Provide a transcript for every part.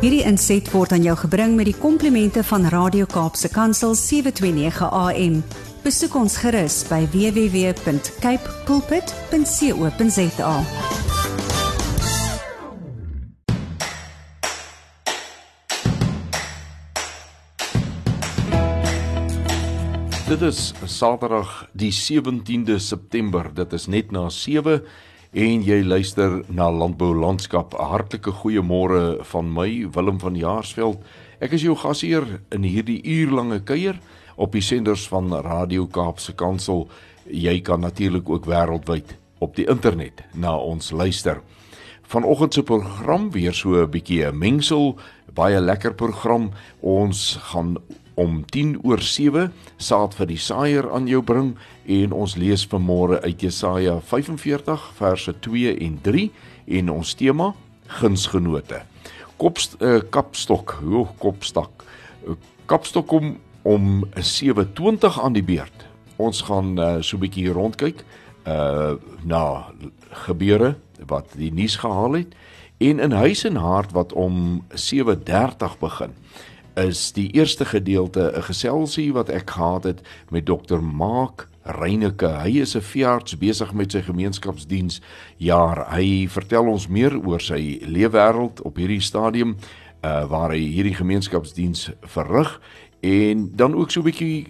Hierdie inset word aan jou gebring met die komplimente van Radio Kaapse Kansel 729 AM. Besoek ons gerus by www.cape pulpit.co.za. Dit is Saterdag die 17de September. Dit is net na 7 en jy luister na Landbou Landskap. 'n Hartlike goeiemôre van my Willem van Jaarsveld. Ek is jou gasheer in hierdie uurlange kuier op die senders van Radio Kaapse Kansel. Jy kan natuurlik ook wêreldwyd op die internet na ons luister. Vanoggend se program weer so 'n bietjie 'n mengsel, baie lekker program. Ons gaan om 10 oor 7 saad vir die saaier aan jou bring en ons lees vanmôre uit Jesaja 45 verse 2 en 3 en ons tema gunsgenote. Kopst uh, kapstok, hoe kopstak. Uh, kapstok om om 7:20 aan die beurt. Ons gaan uh, so 'n bietjie rondkyk uh na gebeure wat die nuus gehaal het en in huis en hart wat om 7:30 begin is die eerste gedeelte 'n geselsie wat ek gehad het met dokter Mark Reyneke. Hy is 'n veearts besig met sy gemeenskapsdiens jaar. Hy vertel ons meer oor sy leefwêreld op hierdie stadium uh waar hy hierdie gemeenskapsdiens verrig en dan ook so 'n bietjie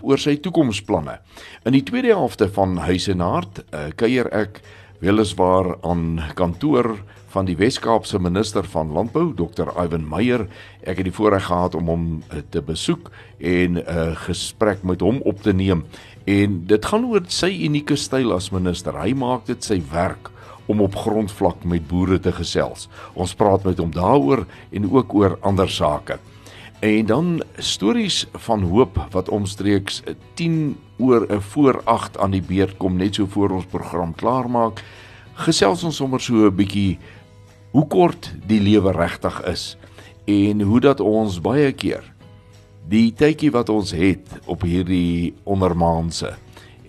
oor sy toekomsplanne. In die tweede helfte van Huis en Hart uh, kuier ek weliswaar aan kantoor van die Wes-Kaapse minister van Landbou, Dr. Ivan Meyer. Ek het die voorreg gehad om hom eh, te besoek en 'n uh, gesprek met hom op te neem. En dit gaan oor sy unieke styl as minister. Hy maak dit sy werk om op grondvlak met boere te gesels. Ons praat met hom daaroor en ook oor ander sake. En dan stories van hoop wat omstreeks 10 oor 'n voor 8 aan die beurt kom net so voor ons program klaar maak. Gesels ons sommer so 'n bietjie hoe kort die lewe regtig is en hoe dat ons baie keer die tydjie wat ons het op hierdie ondermaanse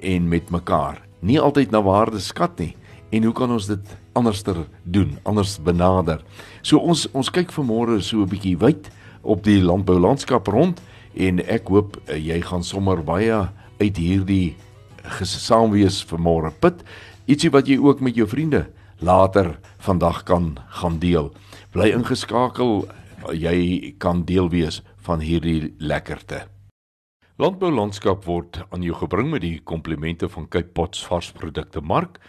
en met mekaar nie altyd na waarde skat nie en hoe kan ons dit anderster doen anders benader so ons ons kyk vanmôre so 'n bietjie wyd op die landboulandskap rond en ek hoop uh, jy gaan sommer baie uit hierdie gesaamwees vanmôre put ietsie wat jy ook met jou vriende later vandag kan gaan deel. Bly ingeskakel, jy kan deel wees van hierdie lekkerte. Landbou landskap word aan jou gebring met die komplimente van Cape Pots varsprodukte mark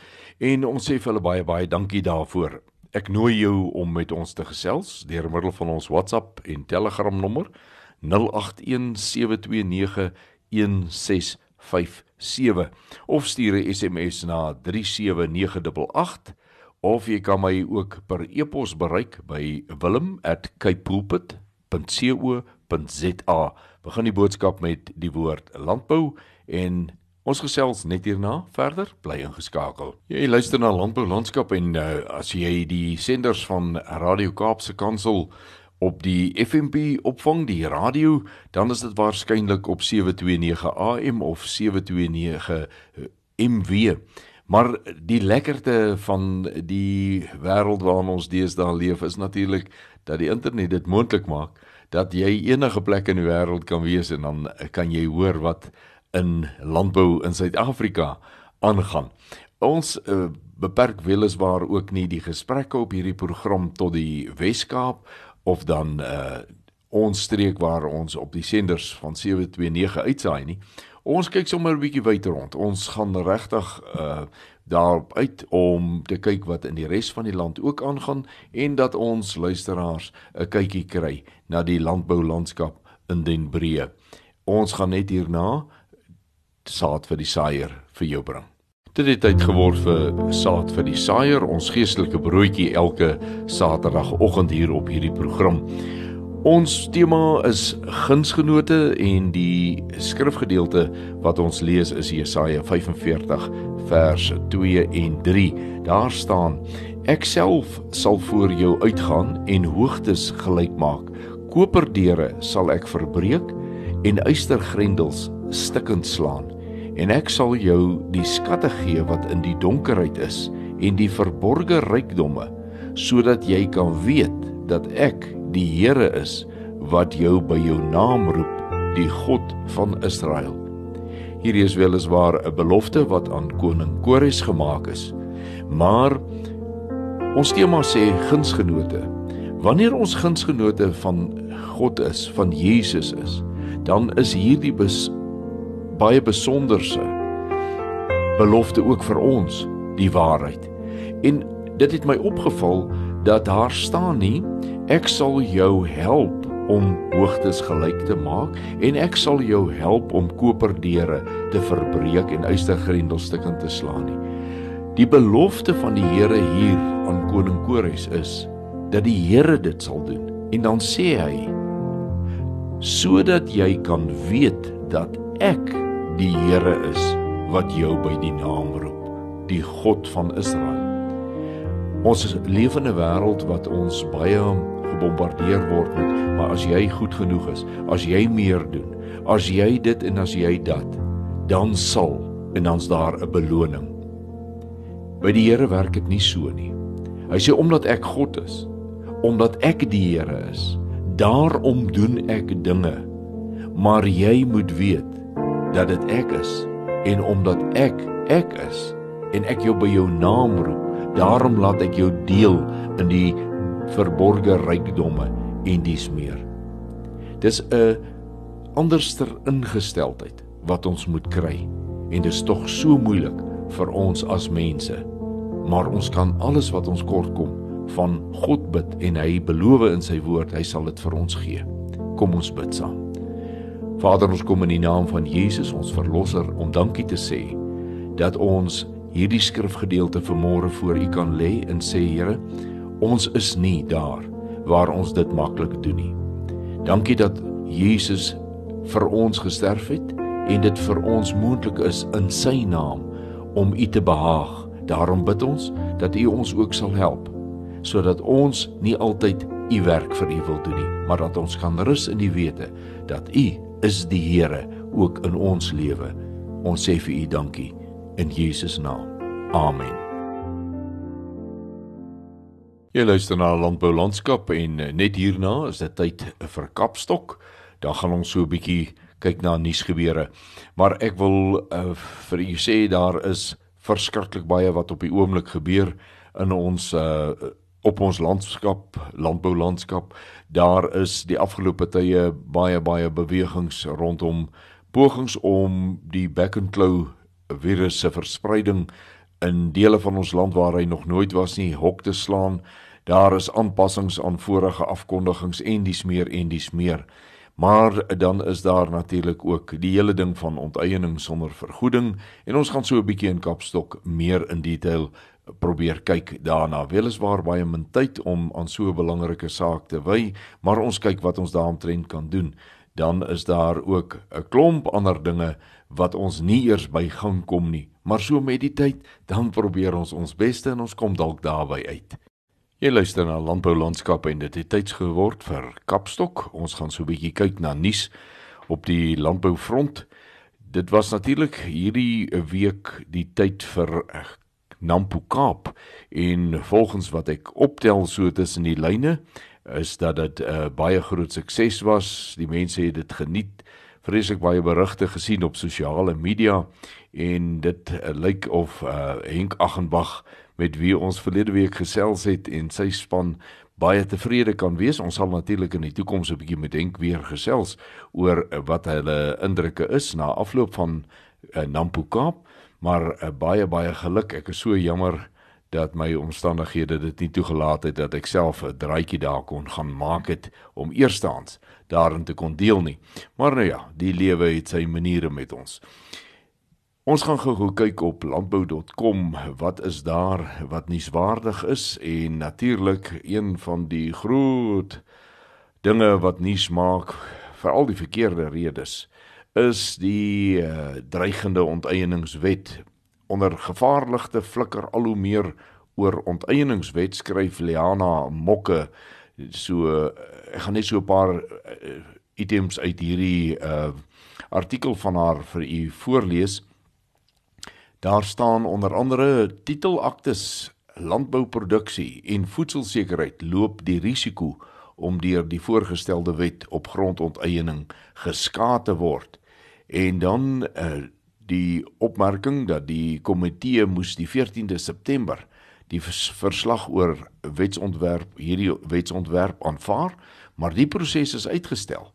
en ons sê vir hulle baie baie dankie daarvoor. Ek nooi jou om met ons te gesels deur middel van ons WhatsApp en Telegram nommer 0817291657 of stuur 'n SMS na 37988 of jy kan my ook per e-pos bereik by wilhelm@kaipoolpit.co.za. Begin die boodskap met die woord landbou en ons gesels net hierna verder bly ingeskakel. Jy luister na Landbou Landskap en uh, as jy die senders van Radio Kaapse Kansel op die FMP opvang die radio dan is dit waarskynlik op 729 AM of 729 MW. Maar die lekkerte van die wêreld waarin ons deesdae leef is natuurlik dat die internet dit moontlik maak dat jy enige plek in die wêreld kan wees en dan kan jy hoor wat in landbou in Suid-Afrika aangaan. Ons uh, beperk weliswaar ook nie die gesprekke op hierdie program tot die Wes-Kaap of dan uh, ons streek waar ons op die senders van 729 uitsaai nie. Ons kyk sommer 'n bietjie wyd rond. Ons gaan regtig uh daarop uit om te kyk wat in die res van die land ook aangaan en dat ons luisteraars 'n kykie kry na die landboulandskap in den breë. Ons gaan net hierna saad vir die saaier vir jou bring. Dit het tyd geword vir saad vir die saaier, ons geestelike broodjie elke Saterdagoggend hier op hierdie program. Ons tema is gunsgenote en die skrifgedeelte wat ons lees is Jesaja 45 vers 2 en 3. Daar staan: Ek self sal voor jou uitgaan en hoogtes gelyk maak. Koperdeure sal ek verbreek en ystergrendels stikkend slaan. En ek sal jou die skatte gee wat in die donkerheid is en die verborgde rykdomme sodat jy kan weet dat ek die Here is wat jou by jou naam roep, die God van Israel. Hierdie is weliswaar 'n belofte wat aan koning Kores gemaak is. Maar ons tema sê gunsgenote. Wanneer ons gunsgenote van God is, van Jesus is, dan is hierdie baie besonderse belofte ook vir ons die waarheid. En dit het my opgeval dat daar staan nie ek sal jou help om hoogtes gelyk te maak en ek sal jou help om koperdeure te verbreek en uistergrendelstukke te slaan nie. Die belofte van die Here hier aan koning Kores is dat die Here dit sal doen. En dan sê hy sodat jy kan weet dat ek die Here is wat jou by die naam roep, die God van Israel. Ons in 'n wêreld wat ons baie gebombardeer word met, maar as jy goed genoeg is, as jy meer doen, as jy dit en as jy dat, dan sal en dan's daar 'n beloning. By die Here werk dit nie so nie. Hy sê omdat ek God is, omdat ek die Here is, daarom doen ek dinge. Maar jy moet weet dat dit ek is en omdat ek ek is en ek jou by jou naam roep Daarom laat ek jou deel in die verborgde rykdomme en dies meer. Dis 'n anderster ingesteldheid wat ons moet kry en dit is tog so moeilik vir ons as mense. Maar ons kan alles wat ons kort kom van God bid en hy beloof in sy woord hy sal dit vir ons gee. Kom ons bid saam. Vader, ons kom in die naam van Jesus, ons verlosser, om dankie te sê dat ons hierdie skrifgedeelte vanmôre voor U kan lê en sê Here, ons is nie daar waar ons dit maklik doen nie. Dankie dat Jesus vir ons gesterf het en dit vir ons moontlik is in sy naam om U te behaag. Daarom bid ons dat U ons ook sal help sodat ons nie altyd U werk vir U wil doen nie, maar dat ons kan rus in die wete dat U is die Here ook in ons lewe. Ons sê vir U dankie in Jesus naam. Amen. Jy luister na Landbou Landskap en net hierna is dit tyd vir Kapstok. Dan gaan ons so 'n bietjie kyk na nuusgebeure. Maar ek wil uh, vir u sê daar is verskriklik baie wat op die oomblik gebeur in ons uh, op ons landskap, landbou landskap. Daar is die afgelope tye baie baie bewegings rondom pogings om die back and claw virus se verspreiding in dele van ons land waar hy nog nooit was nie hok te slaan. Daar is aanpassings aan vorige afkondigings en dis meer en dis meer. Maar dan is daar natuurlik ook die hele ding van onteiening sonder vergoeding en ons gaan so 'n bietjie in Kapstok meer in detail probeer kyk daarna. Weliswaar baie min tyd om aan so 'n belangrike saak te wy, maar ons kyk wat ons daaromtrent kan doen. Dan is daar ook 'n klomp ander dinge wat ons nie eers by gang kom nie, maar so met die tyd dan probeer ons ons beste en ons kom dalk daarby uit. Jy luister na Landbou Landskap en dit het tyds geword vir Kapstok. Ons gaan so 'n bietjie kyk na nuus op die landboufront. Dit was natuurlik hierdie week die tyd vir Nampo Kaap en volgens wat ek optel so tussen die lyne is dat dit 'n uh, eh, baie groot sukses was. Die mense het dit geniet vreeslik baie berigte gesien op sosiale media en dit uh, lyk of uh, Henk Aghenbach met wie ons verlede week gesels het en sy span baie tevrede kan wees. Ons sal natuurlik in die toekoms 'n bietjie met Henk weer gesels oor wat hulle indrukke is na afloop van uh, Nampo Kaap, maar uh, baie baie geluk. Ek is so jammer dat my omstandighede dit nie toegelaat het dat ek self 'n draaitjie daar kon gaan maak het om eerstehands daarin te kon deel nie. Maar nou ja, die lewe het sy maniere met ons. Ons gaan gou kyk op landbou.com wat is daar wat nuuswaardig is en natuurlik een van die groot dinge wat nuus maak vir al die verkeerde redes is die uh, dreigende onteieningswet. Onder gevaarligte flikker al hoe meer oor onteieningswet skryf Liana Mokke. So ek gaan net so 'n paar uh, items uit hierdie uh, artikel van haar vir u voorlees. Daar staan onder andere titelaktes landbouproduksie en voedselsekerheid loop die risiko om deur die voorgestelde wet op grondonteiening geskaad te word. En dan uh, die opmerking dat die komitee moes die 14de September die verslag oor wetsontwerp hierdie wetsontwerp aanvaar, maar die proses is uitgestel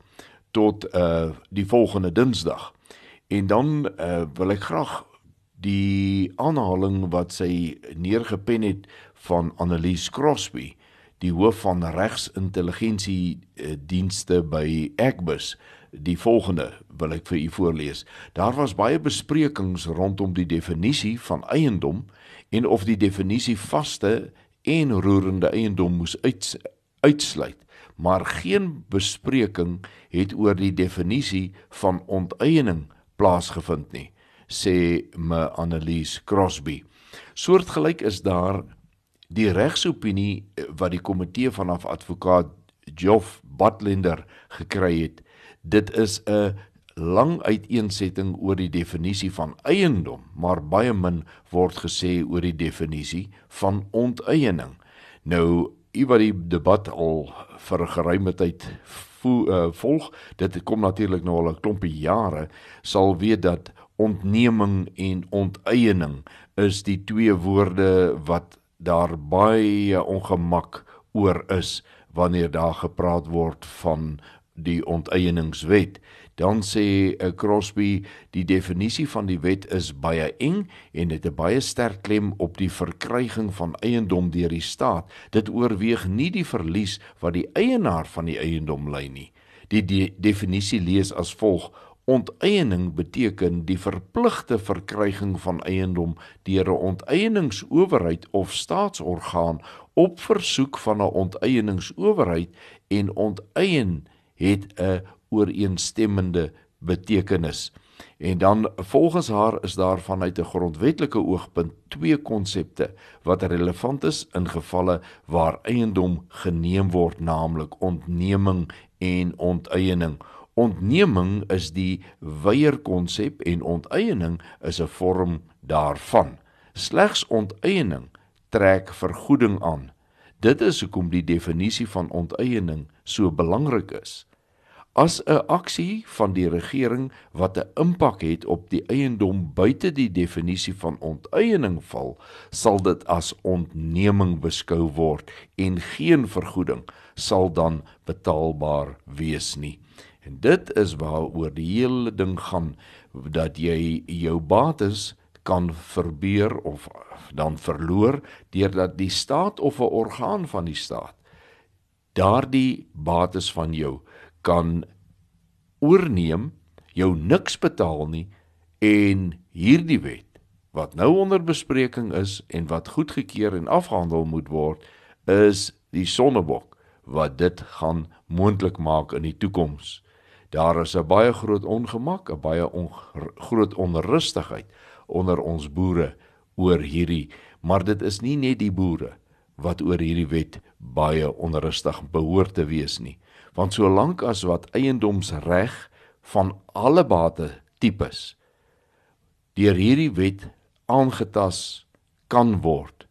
tot uh die volgende Dinsdag. En dan uh wil ek graag die aanhaling wat sy neergepen het van Annelies Crosby, die hoof van regsintelligensie dienste by Agbus, die volgende wil ek vir u voorlees. Daar was baie besprekings rondom die definisie van eiendom en of die definisie vaste en roerende eiendom moes uits, uitsluit, maar geen bespreking het oor die definisie van onteiening plaasgevind nie sê me Annelies Crosby. Soortgelyk is daar die regsopinie eh, wat die komitee vanaf advokaat Geoff Butlender gekry het. Dit is 'n lang uiteensetting oor die definisie van eiendom, maar baie min word gesê oor die definisie van onteiening. Nou, u wat die debat al vir geruime tyd uh, volg, dit kom natuurlik nou al 'n klompie jare, sal weet dat ontneming en onteiening is die twee woorde wat daar baie ongemak oor is wanneer daar gepraat word van die onteieningswet. Dan sê eh, Crosby die definisie van die wet is baie eng en dit het 'n baie sterk klem op die verkryging van eiendom deur die staat. Dit oorweeg nie die verlies wat die eienaar van die eiendom ly nie. Die, die definisie lees as volg. Onteiening beteken die verpligte verkryging van eiendom deur 'n onteieningsowerheid of staatsorgaan op versoek van 'n onteieningsowerheid en onteien het 'n ooreenstemmende betekenis. En dan volgens haar is daar vanuit 'n grondwetlike oogpunt twee konsepte wat relevant is in gevalle waar eiendom geneem word, naamlik ontneming en onteiening. Ontneming is die weier konsep en onteiening is 'n vorm daarvan. Slegs onteiening trek vergoeding aan. Dit is hoekom die definisie van onteiening so belangrik is. As 'n aksie van die regering wat 'n impak het op die eiendom buite die definisie van onteiening val, sal dit as ontneming beskou word en geen vergoeding sal dan betaalbaar wees nie. En dit is waaroor die hele ding gaan dat jy jou bates kan verbeur of dan verloor deurdat die staat of 'n orgaan van die staat daardie bates van jou kan oorneem, jou niks betaal nie en hierdie wet wat nou onder bespreking is en wat goedgekeur en afgehandel moet word is die sonnebok wat dit gaan moontlik maak in die toekoms. Daar is 'n baie groot ongemak, 'n baie on, groot onrustigheid onder ons boere oor hierdie, maar dit is nie net die boere wat oor hierdie wet baie onrustig behoort te wees nie. Want solank as wat eiendomsreg van alle bate tipes deur hierdie wet aangetas kan word,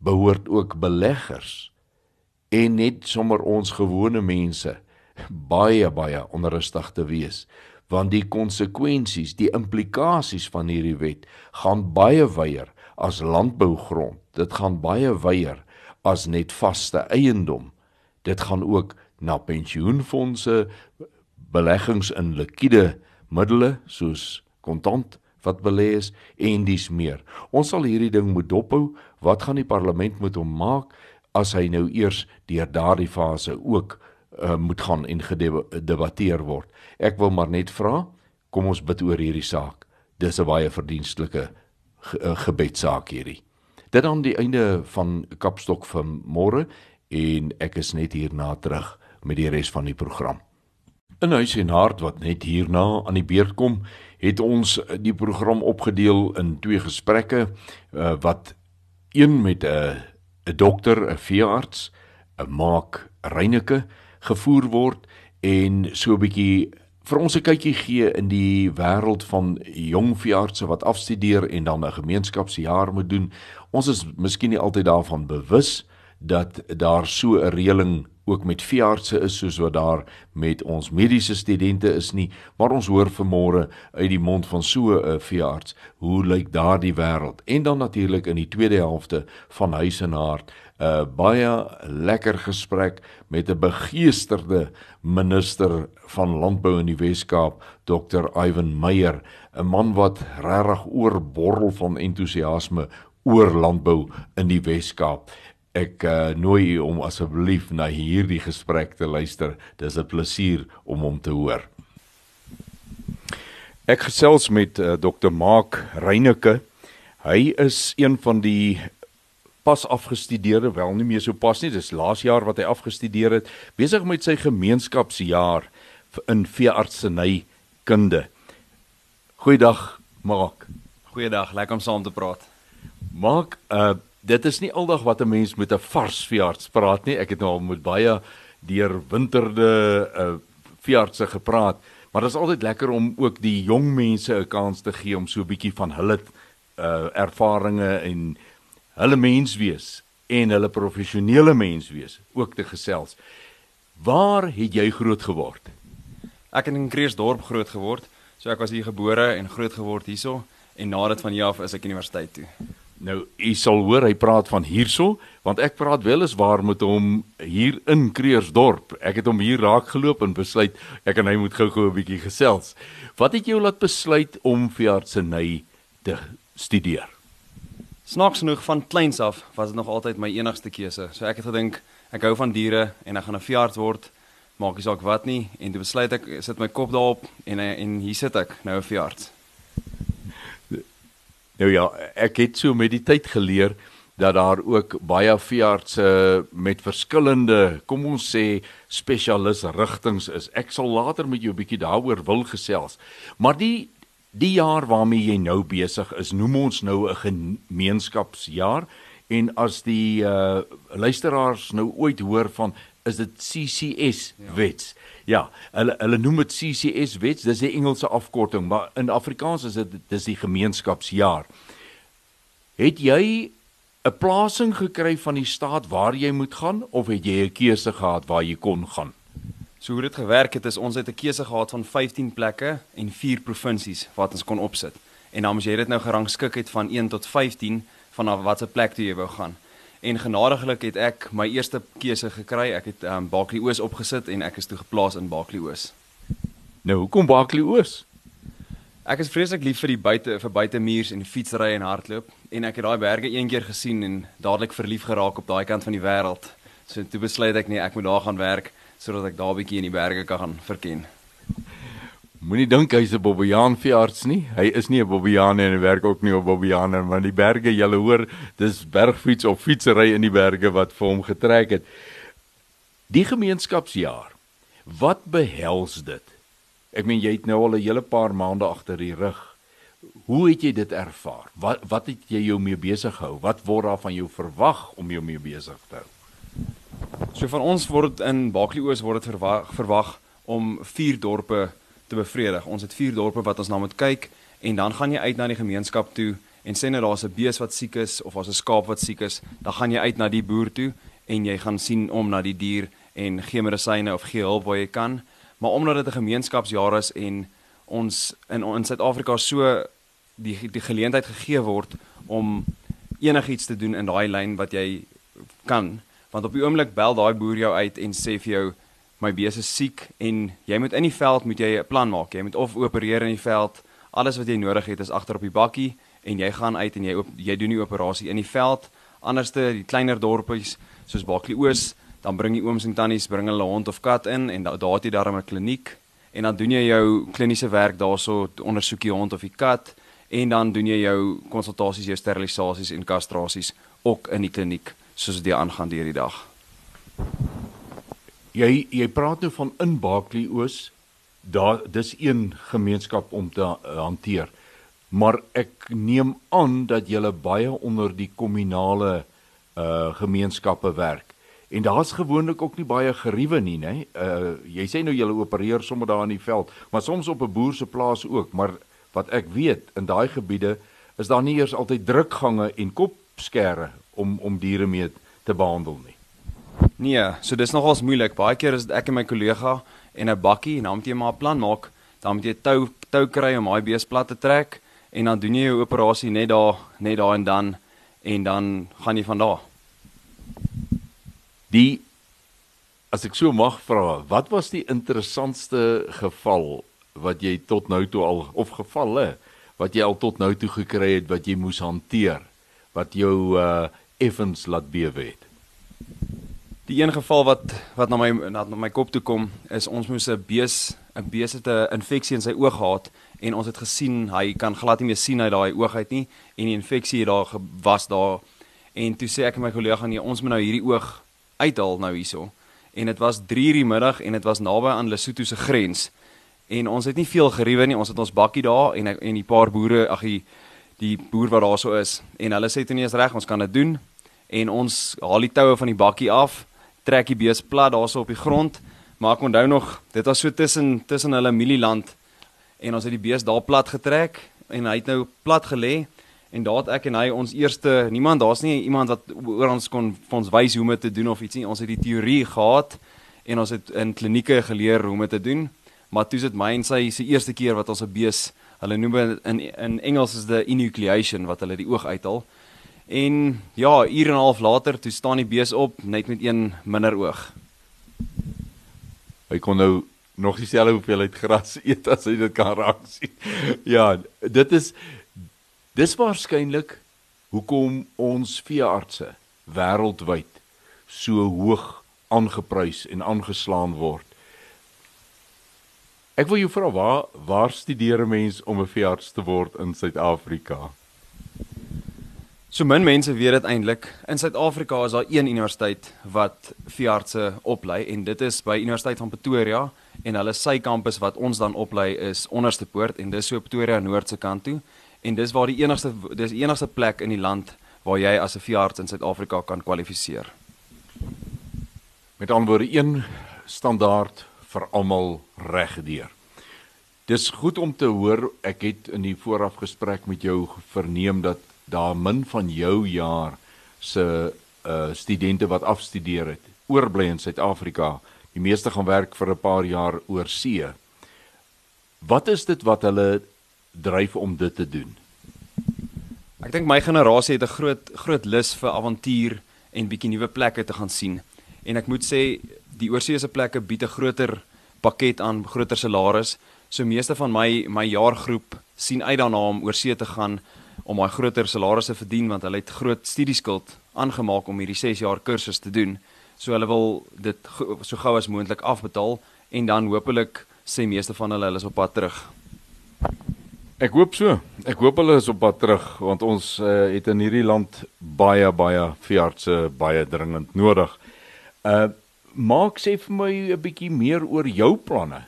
behoort ook beleggers en net sommer ons gewone mense baie baie onrustig te wees want die konsekwensies, die implikasies van hierdie wet gaan baie wyer as landbougrond. Dit gaan baie wyer as net vaste eiendom. Dit gaan ook na pensioenfonde, beleggings in likwide middele soos kontant wat belê is en dis meer. Ons sal hierdie ding moet dophou. Wat gaan die parlement moet hom maak as hy nou eers deur daardie fase ook uh, moet gaan en gedebatteer word. Ek wil maar net vra, kom ons bid oor hierdie saak. Dis 'n baie verdienstelike ge uh, gebedsaak hierdie. Dit dan die einde van Kapstok van môre en ek is net hierna terug met die res van die program. In huis en hart wat net hierna aan die beurt kom, het ons die program opgedeel in twee gesprekke uh, wat een met 'n 'n dokter, 'n veearts, 'n maak Reyneke gevoer word en so 'n bietjie vir ons 'n kykie gee in die wêreld van jong veeartse wat afstudeer en dan 'n gemeenskapsjaar moet doen. Ons is miskien nie altyd daarvan bewus dat daar so 'n reëling ook met veeartse is soos wat daar met ons mediese studente is nie, maar ons hoor vanmôre uit die mond van so 'n veearts hoe lyk daardie wêreld. En dan natuurlik in die tweede helfte van Huis en Hart 'n baie lekker gesprek met 'n begeesterde minister van landbou in die Wes-Kaap, Dr. Ivan Meyer, 'n man wat regtig oorborrel van entoesiasme oor landbou in die Wes-Kaap. Ek uh, nooi u om asseblief na hierdie gesprek te luister. Dis 'n plesier om hom te hoor. Ek gesels met uh, Dr. Mark Reyneke. Hy is een van die pas afgestudeerde, wel nie meer so pas nie, dis laas jaar wat hy afgestudeer het, besig met sy gemeenskapsjaar in veeartseny kunde. Goeiedag, Mark. Goeiedag, lekker om saam te praat. Mark, uh dit is nie aldag wat 'n mens met 'n vars veearts praat nie. Ek het nou al met baie deur winterde uh veeartse gepraat, maar dit is altyd lekker om ook die jong mense 'n kans te gee om so 'n bietjie van hulle uh ervarings en hulle menswees en hulle professionele menswees ook te gesels. Waar het jy groot geword? Ek het in Kreersdorp groot geword. So ek was hier gebore en groot geword hierso en na dit van hier af is ek universiteit toe. Nou, u sal hoor hy praat van hierso, want ek praat wel eens waar met hom hier in Kreersdorp. Ek het hom hier raak geloop en besluit ek en hy moet gou-gou 'n bietjie gesels. Wat het jou laat besluit om veeartseny te studeer? Snaaks genoeg van kleins af was dit nog altyd my enigste keuse. So ek het gedink ek hou van diere en ek gaan 'n veearts word. Maak nie saak wat nie en toe besluit ek sit my kop daarop en en hier sit ek nou 'n veearts. Nou ja, ek het so met die tyd geleer dat daar ook baie veeartse met verskillende, kom ons sê, spesialis rigtings is. Ek sal later met jou 'n bietjie daaroor wil gesels. Maar die die jaar waarmee jy nou besig is, noem ons nou 'n gemeenskapsjaar en as die uh luisteraars nou ooit hoor van is dit CCS wets. Ja. Ja, hulle hulle noem dit CCS wets, dis 'n Engelse afkorting, maar in Afrikaans is dit dis die gemeenskapsjaar. Het jy 'n plasing gekry van die staat waar jy moet gaan of het jy 'n keuse gehad waar jy kon gaan? So hoe dit gewerk het is ons het 'n keuse gehad van 15 plekke en 4 provinsies wat ons kon opsit. En dan moet jy dit nou gerangskik het van 1 tot 15 van watter plek toe jy wou gaan en genadiglik het ek my eerste keuse gekry. Ek het um, Baaklie Oos opgesit en ek is toe geplaas in Baaklie Oos. Nou, hoekom Baaklie Oos? Ek is vreeslik lief vir die buite vir buitemuurs en fietsry en hardloop en ek het daai berge een keer gesien en dadelik verlief geraak op daai kant van die wêreld. So toe besluit ek nee, ek moet daar gaan werk sodat ek daar 'n bietjie in die berge kan gaan verken. Moenie dink hy's 'n Bobbejaan veearts nie. Hy is nie 'n Bobbejaan en hy werk ook nie op Bobbejaan nie, want die berge, jy hoor, dis bergfiets of fietsery in die berge wat vir hom getrek het. Die gemeenskapsjaar. Wat behels dit? Ek meen jy het nou al 'n hele paar maande agter die rug. Hoe het jy dit ervaar? Wat wat het jy jou mee besig gehou? Wat word daar van jou verwag om jou mee besig te hou? So van ons word in Baklioos word dit verwag, verwag om vier dorpe te bevredig. Ons het vier dorpe wat ons na moet kyk en dan gaan jy uit na die gemeenskap toe en sê net daar's 'n bees wat siek is of daar's 'n skaap wat siek is, dan gaan jy uit na die boer toe en jy gaan sien om na die dier en gee medisyne of gee hulp waar jy kan. Maar omdat dit 'n gemeenskapsjaar is en ons in in Suid-Afrika so die die geleentheid gegee word om enigiets te doen in daai lyn wat jy kan, want op die oomblik bel daai boer jou uit en sê vir jou my bees is siek en jy moet in die veld moet jy 'n plan maak. Jy moet of opereer in die veld. Alles wat jy nodig het is agter op die bakkie en jy gaan uit en jy jy doen die operasie in die veld. Anderste die kleiner dorpies soos Baklie Oos, dan bring die ooms en tannies bring hulle hond of kat in en daar daar het jy daar 'n kliniek en dan doen jy jou kliniese werk daarso ondersoek jy hond of die kat en dan doen jy jou konsultasies, jou sterilisasies en kastrasies ook in die kliniek soos dit aangaan deur die dag. Jy jy praat nou van in Baaklie Oos. Daar dis een gemeenskap om te uh, hanteer. Maar ek neem aan dat jy baie onder die kommunale uh gemeenskappe werk. En daar's gewoonlik ook nie baie geriewe nie, nê? Uh jy sê nou jy opereer sommer daar in die veld, maar soms op 'n boer se plaas ook, maar wat ek weet in daai gebiede is daar nie eers altyd drukgange en kopskere om om diere mee te behandel nie. Nee, so dis nogals moeilik. Baie keer is ek en my kollega en 'n bakkie en dan moet jy maar 'n plan maak. Dan moet jy tou tou kry om daai bees plat te trek en dan doen jy jou operasie net daar net daar en dan en dan gaan jy van daar. Die as ek so mag vra, wat was die interessantste geval wat jy tot nou toe al of gevalle wat jy al tot nou toe gekry het wat jy moes hanteer wat jou uh effens laat bewe het? Die een geval wat wat na my na, na my kop toe kom is ons moes 'n bees 'n bees het 'n infeksie in sy oog gehad en ons het gesien hy kan glad nie meer sien uit daai oog uit nie en die infeksie het daar was daar. En toe sê ek en my kollega nee ons moet nou hierdie oog uithaal nou hierso. En dit was 3:00 die middag en dit was naby aan Lesotho se grens. En ons het nie veel geriewe nie ons het ons bakkie daar en en die paar boere ag die die boer wat daarso is. En hulle sê toe nie is reg ons kan dit doen. En ons haal die toue van die bakkie af trek die bees plat daarso op die grond. Maar ek onthou nog, dit was so tussen tussen hulle mielieland en ons het die bees daar plat getrek en hy het nou plat gelê en daar het ek en hy ons eerste niemand daar's nie iemand wat oor ons kon vir ons wys hoe om dit te doen of iets nie. Ons het die teorie gehad en ons het in klinieke geleer hoe om dit te doen. Maar toe is dit my en sy se eerste keer wat ons 'n bees, hulle noem in in Engels is the enucleation wat hulle die oog uithaal. En ja, uur en 'n half later, toe staan die bees op net met een minder oog. Hy kon nou nog dieselfde hoeveelheid gras eet as hy dit kan raak sien. Ja, dit is dis waarskynlik hoekom ons veeartse wêreldwyd so hoog aangeprys en aangeslaan word. Ek wil jou vra waar waar studeer 'n mens om 'n veearts te word in Suid-Afrika? So min mense weet dit eintlik. In Suid-Afrika is daar een universiteit wat veeartse oplei en dit is by Universiteit van Pretoria en hulle sy kampus wat ons dan oplei is onderste poort en dis so Pretoria noordse kant toe en dis waar die enigste dis die enigste plek in die land waar jy as 'n veearts in Suid-Afrika kan kwalifiseer. Met ander woorde een standaard vir almal regdeur. Dis goed om te hoor. Ek het in die voorafgesprek met jou verneem dat daar min van jou jaar se uh studente wat afstudeer het oorbly in Suid-Afrika. Die meeste gaan werk vir 'n paar jaar oor see. Wat is dit wat hulle dryf om dit te doen? Ek dink my generasie het 'n groot groot lus vir avontuur en bietjie nuwe plekke te gaan sien. En ek moet sê die oorseese plekke bied 'n groter pakket aan, groter salaris. So meeste van my my jaargroep sien uit daarna om oorsee te gaan om daai groter salarisse verdien want hulle het groot studieskuld aangemaak om hierdie 6 jaar kursus te doen. So hulle wil dit so gou as moontlik afbetaal en dan hopelik sê meeste van hulle hulle is op pad terug. Ek hoop so. Ek hoop hulle is op pad terug want ons uh, het in hierdie land baie baie veeartse baie dringend nodig. Uh maak sê vir my 'n bietjie meer oor jou planne.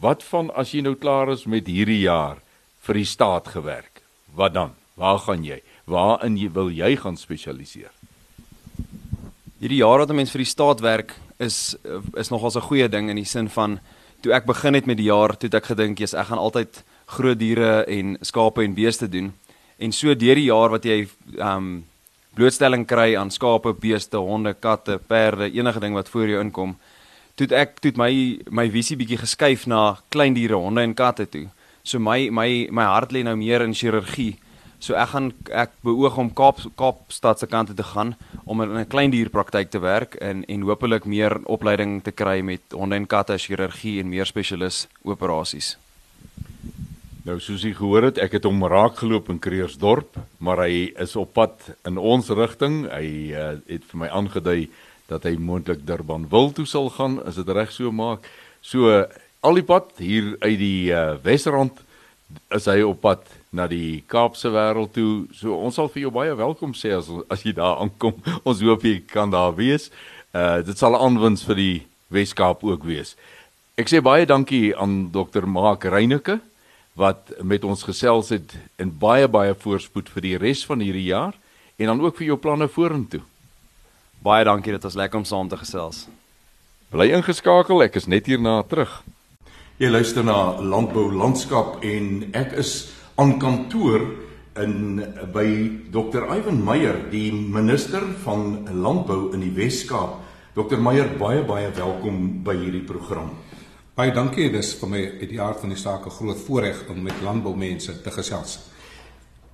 Wat van as jy nou klaar is met hierdie jaar vir die staat gewerk? Wat dan? Waar gaan jy? Waarin jy wil jy gaan spesialiseer? Hierdie jaar wat 'n mens vir die staat werk is is nogals 'n goeie ding in die sin van toe ek begin het met die jaar, toe ek gedink jy's ek gaan altyd groot diere en skape en beeste doen. En so deur die jaar wat jy um blootstelling kry aan skape, beeste, honde, katte, perde, enige ding wat voor jou inkom, toe ek toe my my visie bietjie geskuif na klein diere, honde en katte toe. So my my my hart lê nou meer in chirurgie So ek gaan ek beoog om Kaap Kaapstad se kant te gaan om in 'n klein dierpraktyk te werk en en hopelik meer opleiding te kry met honde en katte chirurgie en meer spesialis operasies. Nou soos jy gehoor het, ek het hom raak geloop in Kreersdorp, maar hy is op pad in ons rigting. Hy uh, het vir my aangedui dat hy moontlik Durban wil toe sal gaan, as dit reg so maak. So al die pad hier uit die uh, Wesrand is hy op pad na die Kaapse wêreld toe. So ons sal vir jou baie welkom sê as as jy daar aankom. Ons hoop jy kan daar wees. Uh dit sal 'n aanwins vir die Wes-Kaap ook wees. Ek sê baie dankie aan Dr. Mark Reyneke wat met ons gesels het en baie baie voorspoed vir die res van hierdie jaar en dan ook vir jou planne vorentoe. Baie dankie, dit was lekker om saam te gesels. Bly ingeskakel, ek is net hierna terug. Jy luister na Landbou Landskap en ek is aan kantoor in by Dr. Ivan Meyer, die minister van landbou in die Wes-Kaap, Dr Meyer, baie baie welkom by hierdie program. Baie dankie, dis vir my uit die aard van die saak 'n groot voorreg om met landboumense te gesels.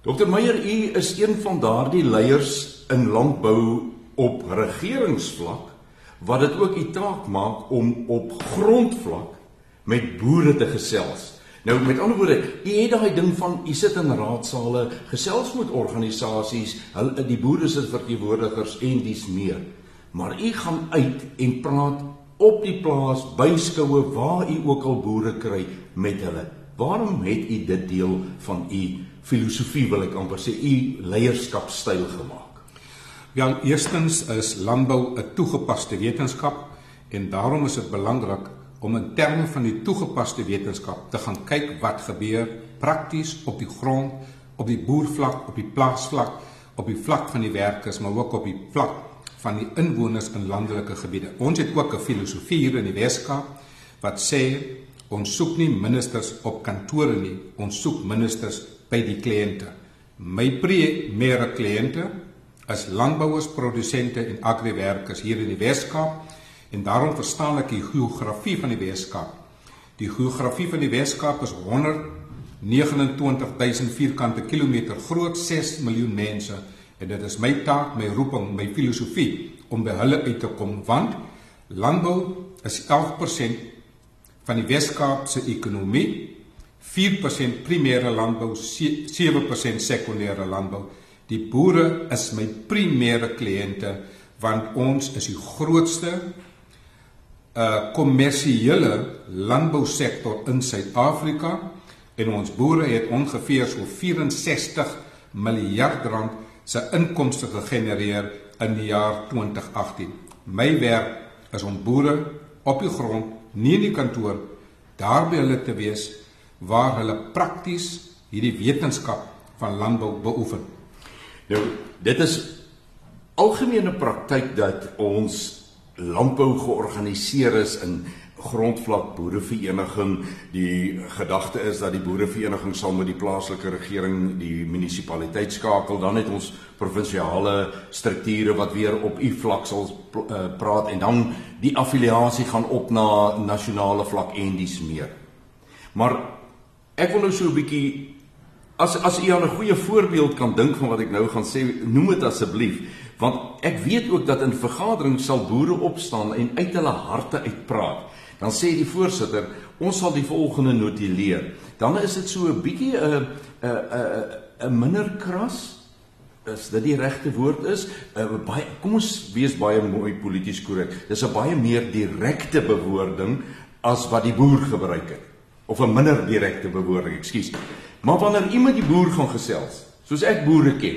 Dr Meyer, u is een van daardie leiers in landbou op regeringsvlak wat dit ook u taak maak om op grondvlak met boere te gesels. Nou met ander woorde, u het daai ding van u sit in raadsale, gesels met organisasies, hulle die boere se verteenwoordigers en dis meer. Maar u gaan uit en praat op die plaas, by skoue waar u ook al boere kry met hulle. Waarom het u dit deel van u filosofie wil ek amper sê u leierskapstyl gemaak? Ja, eerstens is landbou 'n toegepaste wetenskap en daarom is dit belangrik om in terme van die toegepaste wetenskap te gaan kyk wat gebeur prakties op die grond, op die boervlak, op die plaasvlak, op die vlak van die werkers, maar ook op die vlak van die inwoners in landelike gebiede. Ons het ook 'n filosofie hier in die Weskaap wat sê ons soek nie ministers op kantore nie, ons soek ministers by die kliënte. My primeere kliënte is landbouers, produsente en agriwerkers hier in die Weskaap en daarom verstaan ek die geografie van die Weskaap. Die geografie van die Weskaap is 129000 vierkante kilometer groot, 6 miljoen mense en dit is my taak, my roeping, my filosofie om by hulle uit te kom want landbou is 11% van die Weskaap se ekonomie, 4% primêre landbou, 7% sekondêre landbou. Die boere is my primêre kliënte want ons is die grootste uh kommersiële landbousektor in Suid-Afrika en ons boere het ongeveer so 64 miljard rand se inkomste gegenereer in die jaar 2018. My werk is om boere op die grond, nie in die kantoor, daar by hulle te wees waar hulle prakties hierdie wetenskap van landbou beoefen. Nou, dit is algemene praktyk dat ons landbou georganiseer is in grondvlak boerevereniging. Die gedagte is dat die boerevereniging sal met die plaaslike regering die munisipaliteit skakel. Dan het ons provinsiale strukture wat weer op u vlak sal uh, praat en dan die affiliasie gaan op na nasionale vlak en dis meer. Maar ek wil nou so 'n bietjie as as u aan 'n goeie voorbeeld kan dink van wat ek nou gaan sê noem dit asseblief Want ek weet ook dat in vergaderings sal boere opstaan en uit hulle harte uitpraat. Dan sê die voorsitter, ons sal die volgende notuleer. Dan is dit so 'n bietjie 'n 'n 'n minder kras is dit die regte woord is. 'n baie kom ons wees baie mooi polities korrek. Dis 'n baie meer direkte bewoording as wat die boer gebruik het of 'n minder direkte bewoording, ekskuus. Maar wanneer iemand die boer gaan gesels, soos ek boere ken,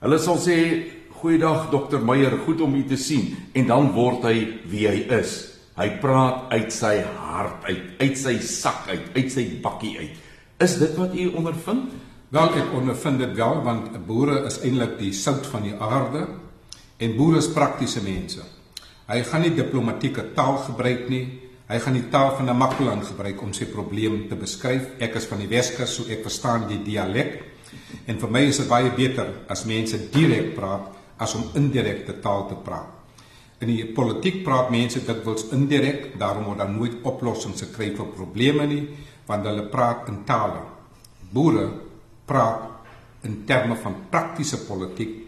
hulle sal sê Goeiedag dokter Meyer, goed om u te sien. En dan word hy wie hy is. Hy praat uit sy hart uit, uit sy sak uit, uit sy bakkie uit. Is dit wat u ondervind? Wel, ek ondervind dit wel want boere is eintlik die sout van die aarde en boere is praktiese mense. Hy gaan nie diplomatieke taal gebruik nie. Hy gaan die taal van 'n makkelaan gebruik om sy probleem te beskryf. Ek is van die Weskus, so ek verstaan die dialek. En vir my is dit baie beter as mense direk praat as om indirekte taal te praat. In die politiek praat mense dikwels indirek, daarom word daar nooit oplossings gekry vir probleme nie, want hulle praat in tale. Boere praat in terme van praktiese politiek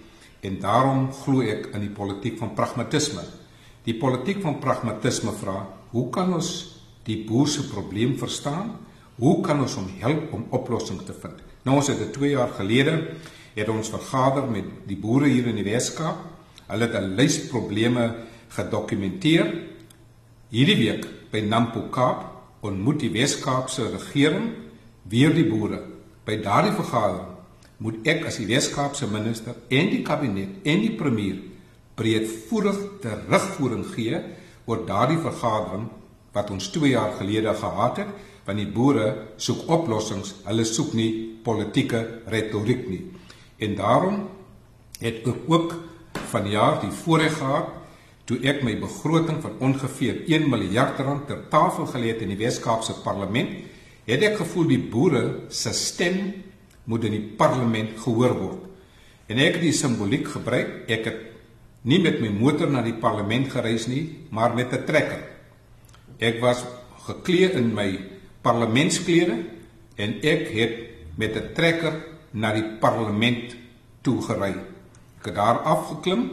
en daarom glo ek in die politiek van pragmatisme. Die politiek van pragmatisme vra: Hoe kan ons die boer se probleem verstaan? Hoe kan ons hom help om oplossings te vind? Nou ons het dit 2 jaar gelede het ons vergader met die boere hier in die Weskaap. Hulle het 'n lys probleme gedokumenteer. Hierdie week by Nampo Kaap ontmoet die Weskaapse regering weer die boere. By daardie vergadering moet ek as die Weskaapse minister en die kabinet en die premier breedvoerig terugvoering gee oor daardie vergadering wat ons 2 jaar gelede gehad het want die boere soek oplossings hulle soek nie politieke retoriek nie En daarom het ek ook vanjaar die voorreg gehad toe ek my begroting van ongeveer 1 miljard rand ter tafel gelê het in die Wes-Kaapse Parlement, het ek gevoel die boere se stem moet in die parlement gehoor word. En ek het die simboliek gebruik. Ek het nie met my motor na die parlement gereis nie, maar met 'n trekker. Ek was geklee in my parlementsklere en ek het met 'n trekker na die parlement toe gery. Ek het daar afgeklim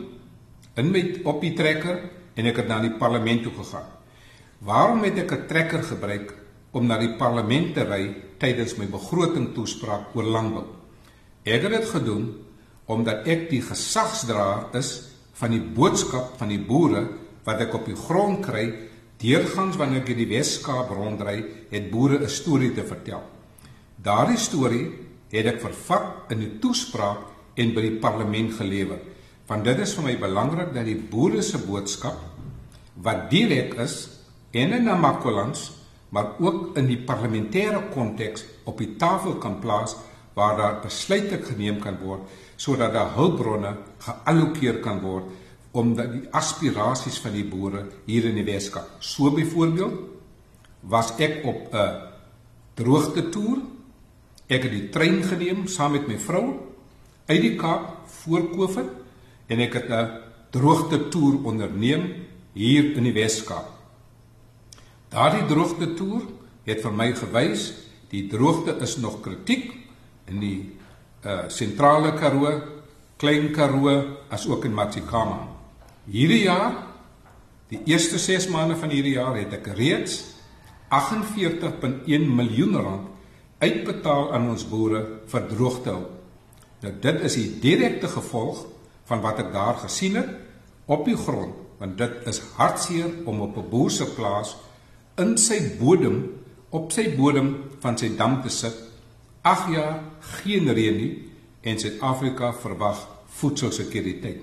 in met op die trekker en ek het na die parlement toe gegaan. Waarom het ek 'n trekker gebruik om na die parlement te ry tydens my begroting toespraak oor landbou? Ek het dit gedoen omdat ek die gesagsdraer is van die boodskap van die boere wat ek op die grond kry deurgangs wanneer ek in die Weskaap rondry, het boere 'n storie te vertel. Daardie storie het ek vervat in 'n toespraak en by die parlement gelewer. Want dit is vir my belangrik dat die boere se boodskap wat direk is en in Namakolans, maar ook in die parlementêre konteks op die tafel kan plaas waar daar besluite geneem kan word sodat daar hulpbronne geallokeer kan word om die aspirasies van die boere hier in die Weskaap. So byvoorbeeld was ek op 'n droogte toer Ek het die trein geneem saam met my vrou uit die Kaap voor Covid en ek het 'n droogte toer onderneem hier in die Weskaap. Daardie droogte toer het vir my gewys die droogte is nog kritiek in die uh sentrale Karoo, Klein Karoo as ook in Matsikama. Hierdie jaar, die eerste 6 maande van hierdie jaar het ek reeds 48.1 miljoen rand uitbetaal aan ons boere vir droogtehulp. Nou dit is die direkte gevolg van wat ek daar gesien het op die grond, want dit is hartseer om op 'n boer se plaas in sy bodem op sy bodem van sy dam te sit. 8 jaar geen reën nie en Suid-Afrika verwag voedselsekuriteit.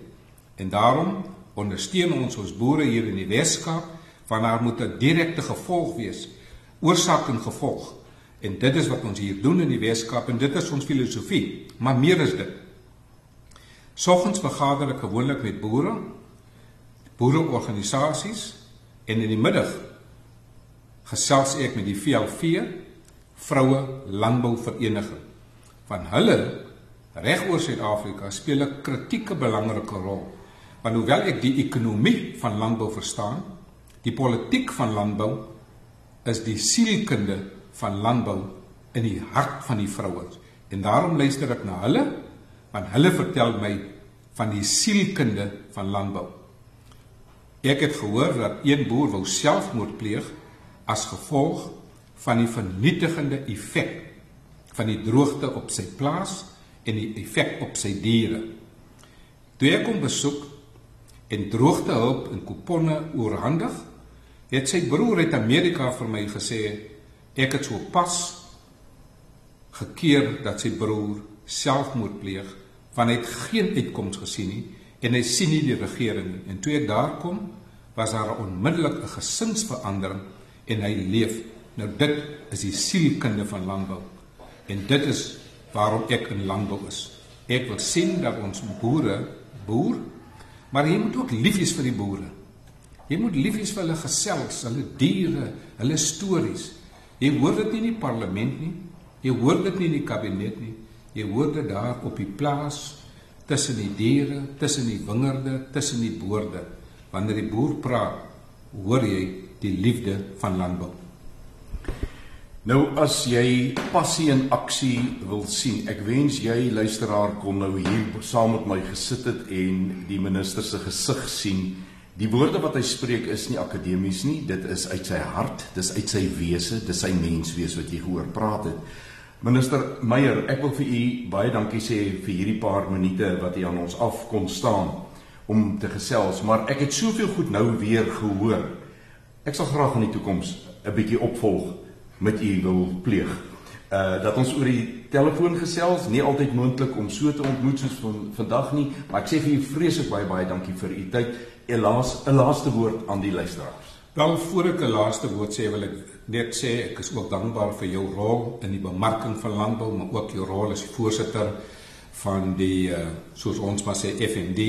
En daarom ondersteun ons ons boere hier in die Weskaap want daar moet 'n direkte gevolg wees, oorsaak en gevolg. En dit is wat ons hier doen in die Weskaap en dit is ons filosofie, maar meer is dit. Soggens vergader ek gewoonlik met boere, boereorganisasies en in die middag gesels ek met die VLV, vroue landbouvereniging. Van hulle reg oor Suid-Afrika speel 'n kritieke belangrike rol. Want hoewel ek die ekonomie van landbou verstaan, die politiek van landbou is die sielkunde van landbou in die hart van die vrouens. En daarom luister ek na hulle want hulle vertel my van die sielkunde van landbou. Ek het gehoor dat een boer wou selfmoord pleeg as gevolg van die vernietigende effek van die droogte op sy plaas en die effek op sy diere. Toe ek hom besoek en droogtehulp in kuponne oorhandig, het sy broer uit Amerika vir my gesê Ek het so pas gekeer dat sy broer selfmoord pleeg want hy het geen uitkoms gesien nie en hy sien nie die regering nie. En toe ek daar kom, was daar onmiddellik 'n gesinsverandering en hy leef. Nou dit is die sielkunde van landbou. En dit is waarom ek in landbou is. Ek wil sien dat ons boere boer, maar jy moet ook lief wees vir die boere. Jy moet lief wees vir hulle gesels, hulle diere, hulle stories. Jy hoor dit nie in die parlement nie. Jy hoor dit nie in die kabinet nie. Jy hoor dit daar op die plaas tussen die diere, tussen die wingerde, tussen die boorde. Wanneer die boer praat, hoor jy die liefde van landbou. Nou as jy passie en aksie wil sien, ek wens jy luisteraar kon nou hier saam met my gesit het en die minister se gesig sien Die woorde wat hy spreek is nie akademies nie, dit is uit sy hart, dis uit sy wese, dis sy menswees wat jy gehoor praat het. Minister Meyer, ek wil vir u baie dankie sê vir hierdie paar minute wat u aan ons af kon staan om te gesels, maar ek het soveel goed nou weer gehoor. Ek sal graag in die toekoms 'n bietjie opvolg met u wil pleeg. Uh dat ons oor die telefoon gesels, nie altyd moontlik om so te ontmoet soos van vandag nie, maar ek sê vir u vreeslik baie baie dankie vir u tyd. 'n laas 'n laaste woord aan die luisteraars. Wel voor ek 'n laaste woord sê, wil ek net sê ek is ook dankbaar vir jou rol in die bemarking van landbou, maar ook jou rol as voorsitter van die uh, soos ons maar sê FND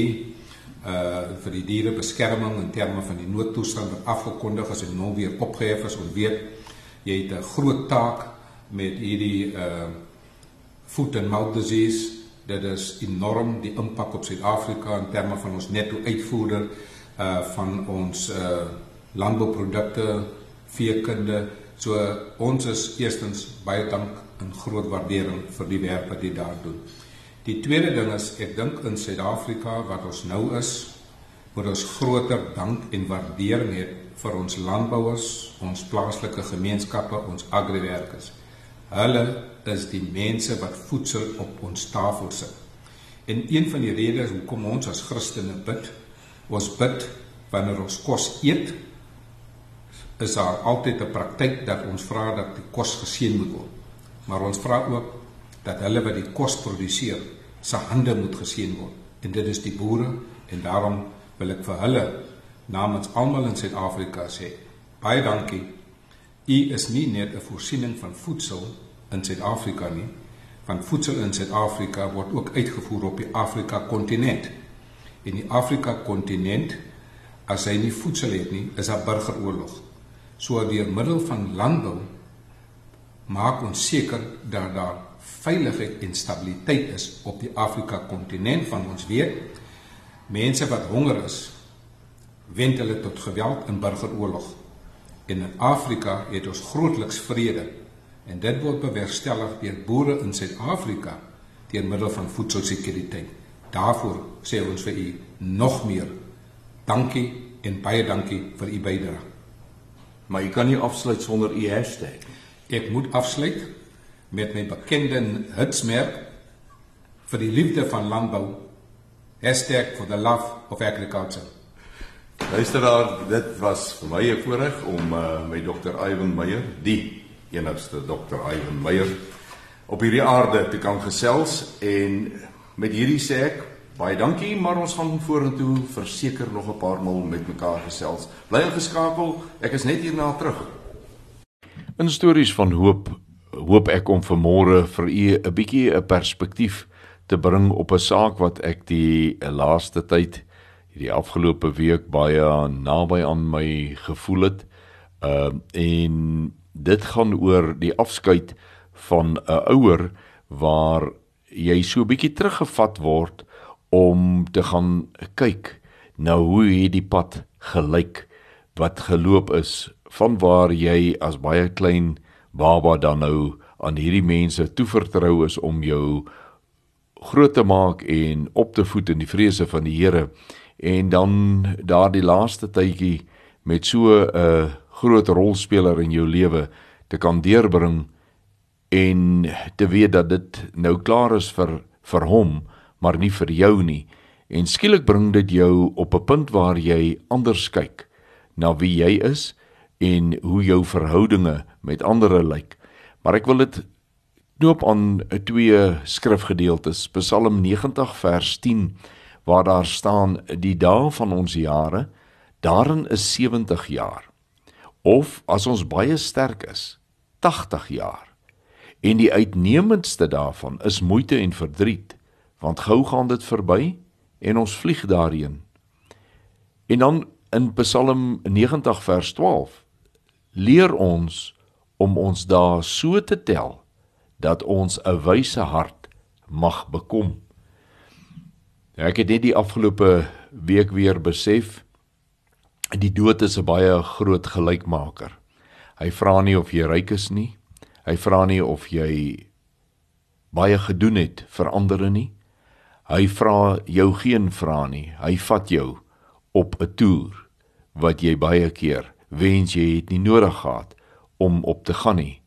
uh vir die dierebeskerming in terme van die noodtoestand wat afgekondig is en nou weer opgehef is. Ons weet jy het 'n groot taak met hierdie uh foot and mouth disease Dit is enorm die impak op Suid-Afrika in terme van ons netto uitvoerder uh van ons uh landbouprodukte, veekunde. So ons is eerstens baie dank en groot waardering vir die werk wat jy daar doen. Die tweede ding is ek dink in Suid-Afrika wat ons nou is, moet ons groter dank en waardering hê vir ons landbouers, ons plaaslike gemeenskappe, ons agriwerkers. Hulle is die mense wat voedsel op ons tafel sit. En een van die redes hoekom ons as Christene bid, ons bid wanneer ons kos eet, is daar altyd 'n praktyk dat ons vra dat die kos geseën moet word. Maar ons vra ook dat hulle wat die kos produseer, se hande moet geseën word. En dit is die boere en daarom wil ek vir hulle namens almal in Suid-Afrika sê, baie dankie U is nie net 'n voorsiening van voedsel in Suid-Afrika nie, want voedsel in Suid-Afrika word ook uitgevoer op die Afrika kontinent. En die Afrika kontinent as hy nie voedsel het nie, is 'n burgeroorlog. So deur middel van landbou maak ons seker dat daar veiligheid en stabiliteit is op die Afrika kontinent van ons weet mense wat honger is wend hulle tot geweld en burgeroorlog En in Afrika het ons grootliks vrede en dit word bewerkstellig deur boere in Suid-Afrika deur middel van voedselsekuriteit. Daarvoor sê ons vir u nog meer dankie en baie dankie vir u bydrae. Maar jy kan nie afsluit sonder u hashtag. Ek moet afsluit met my bekende hitsmerk vir die liefde van landbou #for the love of agriculture. Luisteraar, dit was vir my 'n voorreg om uh, my dokter Iwan Meyer, die enigste dokter Iwan Meyer op hierdie aarde te kan gesels en met hierdie sê ek baie dankie, maar ons gaan vorentoe verseker nog 'n paar maal met mekaar gesels. Bly ingeskakel, ek is net hierna terug. In stories van hoop hoop ek om vanmôre vir u 'n bietjie 'n perspektief te bring op 'n saak wat ek die laaste tyd hierdie afgelope week baie naby aan my gevoel het. Uh en dit gaan oor die afskeid van 'n ouer waar jy so 'n bietjie teruggevat word om te gaan kyk na hoe hierdie pad gelyk wat geloop is van waar jy as baie klein baba dan nou aan hierdie mense toevertrou is om jou groot te maak en op te voed in die vrese van die Here en dan daardie laaste tydjie met so 'n uh, groot rolspeler in jou lewe te kan deurbring en te weet dat dit nou klaar is vir vir hom maar nie vir jou nie. En skielik bring dit jou op 'n punt waar jy anders kyk na wie jy is en hoe jou verhoudinge met ander lyk. Maar ek wil dit knoop aan twee skrifgedeeltes Psalm 90 vers 10 waar daar staan die dae van ons jare daarin is 70 jaar. Of as ons baie sterk is 80 jaar. En die uitnemendste daarvan is moeite en verdriet want gou gaan dit verby en ons vlieg daarheen. En dan in Psalm 90 vers 12 leer ons om ons dae so te tel dat ons 'n wyse hart mag bekom ek het net die afgelope week weer besef die dood is 'n baie groot gelykmaker. Hy vra nie of jy ryk is nie. Hy vra nie of jy baie gedoen het vir ander nie. Hy vra jou geen vra nie. Hy vat jou op 'n toer wat jy baie keer wens jy het nie nodig gehad om op te gaan nie.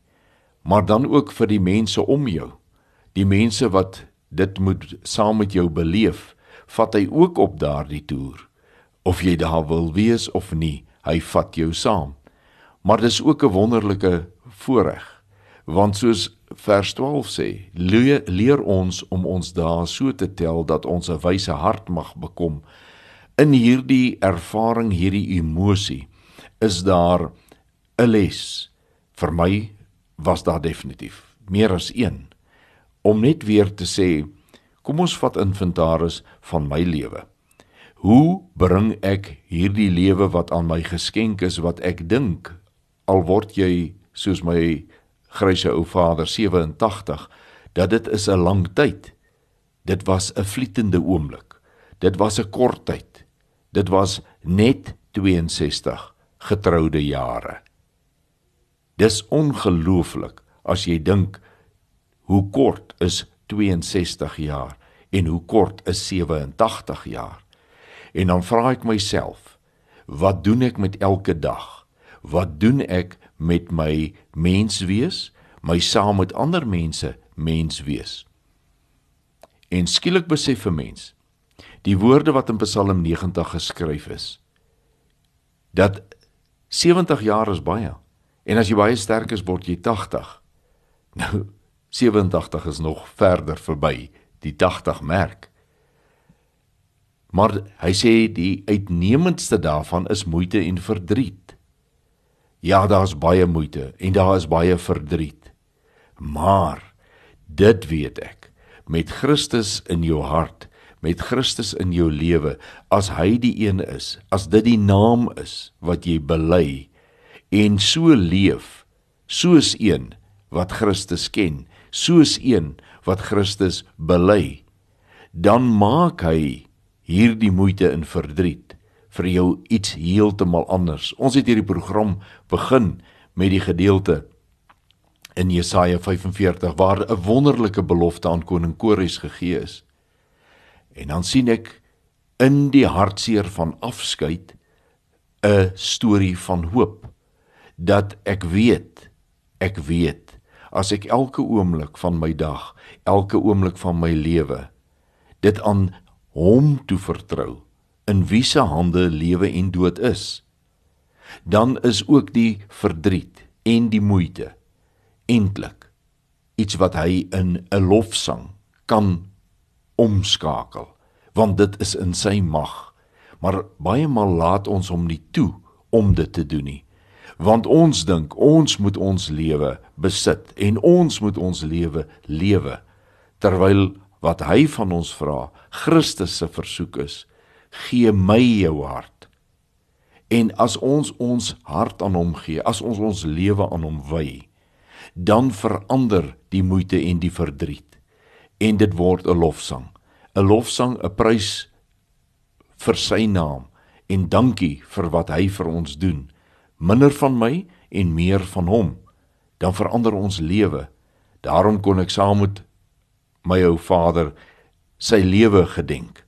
Maar dan ook vir die mense om jou. Die mense wat dit moet saam met jou beleef vat hy ook op daardie toer. Of jy daar wil wees of nie, hy vat jou saam. Maar dis ook 'n wonderlike voorreg, want soos vers 12 sê, leer, leer ons om ons dae so te tel dat ons 'n wyse hart mag bekom. In hierdie ervaring, hierdie emosie, is daar 'n les. Vir my was daar definitief meer as een om net weer te sê Kom ons vat inventaris van my lewe. Hoe bring ek hierdie lewe wat aan my geskenk is wat ek dink al word jy soos my grysse ou vader 87 dat dit is 'n lang tyd. dit was 'n vlietende oomblik. Dit was 'n kort tyd. Dit was net 62 getroude jare. Dis ongelooflik as jy dink hoe kort is 62 jaar en hoe kort is 87 jaar. En dan vra ek myself, wat doen ek met elke dag? Wat doen ek met my menswees, my saam met ander mense menswees? En skielik besef 'n mens die woorde wat in Psalm 90 geskryf is dat 70 jaar is baie. En as jy baie sterk is, word jy 80. Nou 87 is nog verder verby die 80 merk. Maar hy sê die uitnemendste daarvan is moeite en verdriet. Ja, daar's baie moeite en daar is baie verdriet. Maar dit weet ek, met Christus in jou hart, met Christus in jou lewe, as hy die een is, as dit die naam is wat jy bely en so leef, soos een wat Christus ken, soos een wat Christus bely, dan maak hy hierdie moeite en verdriet vir jou iets heeltemal anders. Ons het hierdie program begin met die gedeelte in Jesaja 45 waar 'n wonderlike belofte aan koning Kores gegee is. En dan sien ek in die hartseer van afskeid 'n storie van hoop dat ek weet, ek weet as ek elke oomblik van my dag, elke oomblik van my lewe dit aan hom toe vertrou in wie se hande lewe en dood is dan is ook die verdriet en die moeite eintlik iets wat hy in 'n lofsang kan omskakel want dit is in sy mag. Maar baie maal laat ons hom nie toe om dit te doen nie want ons dink ons moet ons lewe besit en ons moet ons lewe lewe terwyl wat hy van ons vra, Christus se versoek is: gee my jou hart. En as ons ons hart aan hom gee, as ons ons lewe aan hom wy, dan verander die moeite en die verdriet en dit word 'n lofsang. 'n Lofsang, 'n prys vir sy naam en dankie vir wat hy vir ons doen. Minder van my en meer van hom. Dan verander ons lewe. Daarom kon ek saam met my ou vader sy lewe gedenk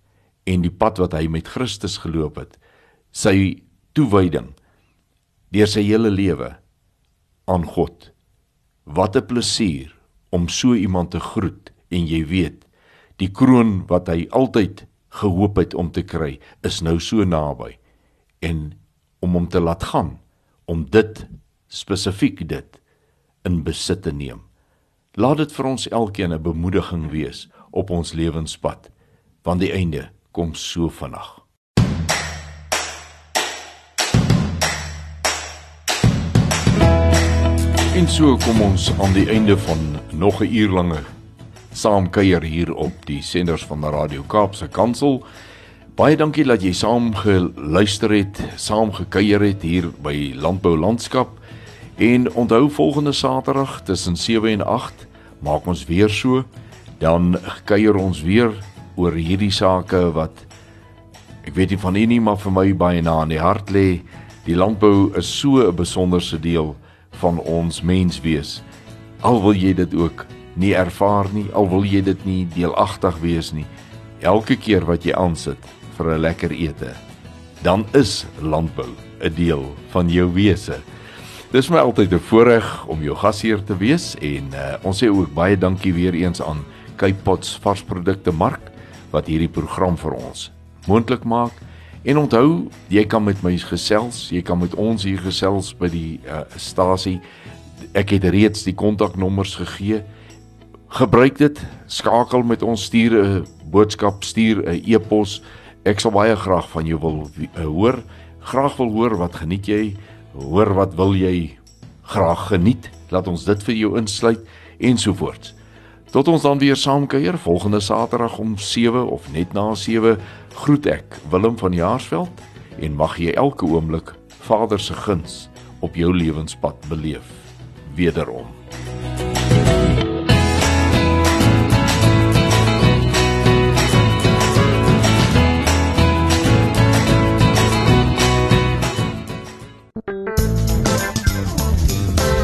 en die pad wat hy met Christus geloop het sy toewyding deur sy hele lewe aan God wat 'n plesier om so iemand te groet en jy weet die kroon wat hy altyd gehoop het om te kry is nou so naby en om hom te laat gaan om dit spesifiek dit in besit te neem Laat dit vir ons elkeen 'n bemoediging wees op ons lewenspad, want die einde kom so vinnig. En so kom ons aan die einde van nog 'n uur lange saamkuier hier op die senders van Radio Kaapse Kansel. Baie dankie dat jy saam geluister het, saam gekuier het hier by Landbou Landskap. En onthou volgende Saterdag tussen 7 en 8 maak ons weer so, dan kuier ons weer oor hierdie sake wat ek weet nie van u nie, maar vir my baie na in die hart lê. Die landbou is so 'n besonderse deel van ons menswees. Al wil jy dit ook nie ervaar nie, al wil jy dit nie deelagtig wees nie. Elke keer wat jy aansit vir 'n lekker ete, dan is landbou 'n deel van jou wese. Dis my altyd 'n voorreg om jou gasheer te wees en uh, ons sê ook baie dankie weer eens aan Cape Pots varsprodukte mark wat hierdie program vir ons moontlik maak. En onthou, jy kan met my gesels, jy kan met ons hier gesels by die uh, stasie. Ek het reeds die kontaknommers gegee. Gebruik dit, skakel met ons, stuur 'n boodskap, stuur 'n e-pos. Ek sal baie graag van jou wil uh, hoor. Graag wil hoor wat geniet jy? Hoor wat wil jy graag geniet? Laat ons dit vir jou insluit ensovoorts. Tot ons dan weer saam kuier volgende Saterdag om 7 of net na 7 groet ek Willem van Jaarsveld en mag jy elke oomblik Vader se guns op jou lewenspad beleef. Wederom.